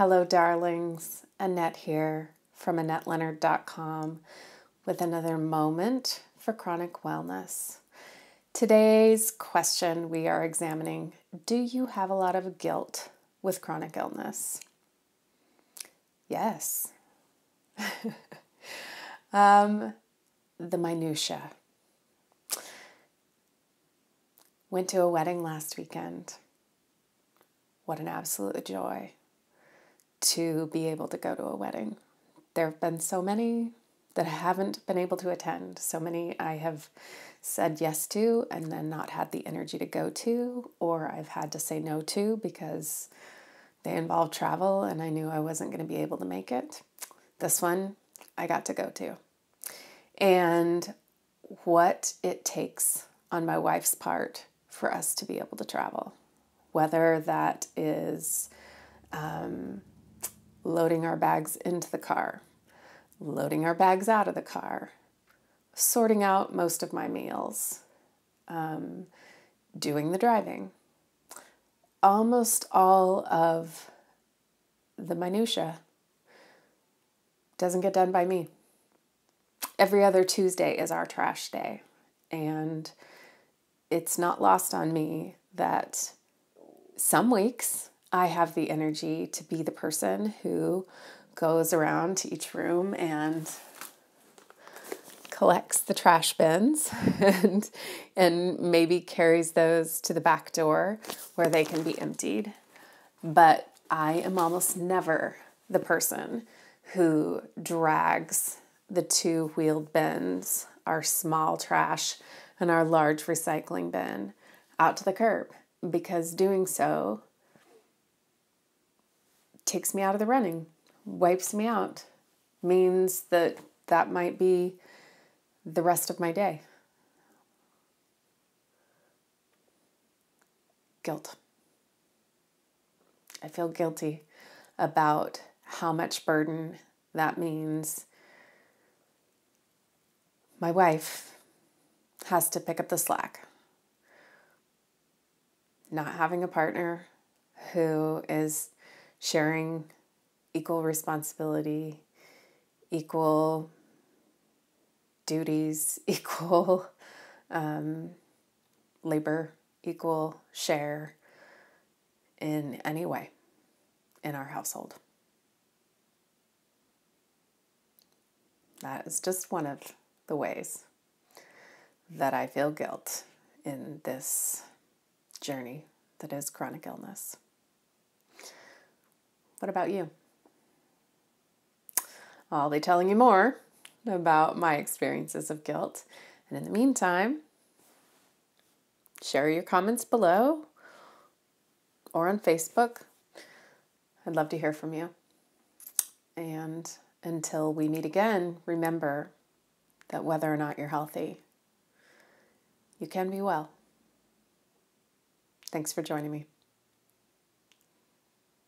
Hello, darlings. Annette here from AnnetteLeonard.com with another moment for chronic wellness. Today's question we are examining Do you have a lot of guilt with chronic illness? Yes. um, the minutiae. Went to a wedding last weekend. What an absolute joy to be able to go to a wedding. There have been so many that I haven't been able to attend, so many I have said yes to and then not had the energy to go to, or I've had to say no to because they involve travel and I knew I wasn't going to be able to make it. This one I got to go to. And what it takes on my wife's part for us to be able to travel, whether that is um, loading our bags into the car, loading our bags out of the car, sorting out most of my meals, um, doing the driving. Almost all of the minutia doesn't get done by me. Every other Tuesday is our trash day, and it's not lost on me that some weeks I have the energy to be the person who goes around to each room and collects the trash bins and and maybe carries those to the back door where they can be emptied. But I am almost never the person who drags the two wheeled bins, our small trash and our large recycling bin, out to the curb because doing so takes me out of the running, wipes me out, means that that might be the rest of my day. Guilt. I feel guilty about how much burden that means. My wife has to pick up the slack. Not having a partner who is sharing equal responsibility, equal duties, equal um, labor, equal share in any way in our household. That is just one of the ways that I feel guilt in this journey that is chronic illness. What about you? I'll be telling you more about my experiences of guilt. And in the meantime, share your comments below or on Facebook. I'd love to hear from you. And until we meet again, remember that whether or not you're healthy, you can be well. Thanks for joining me.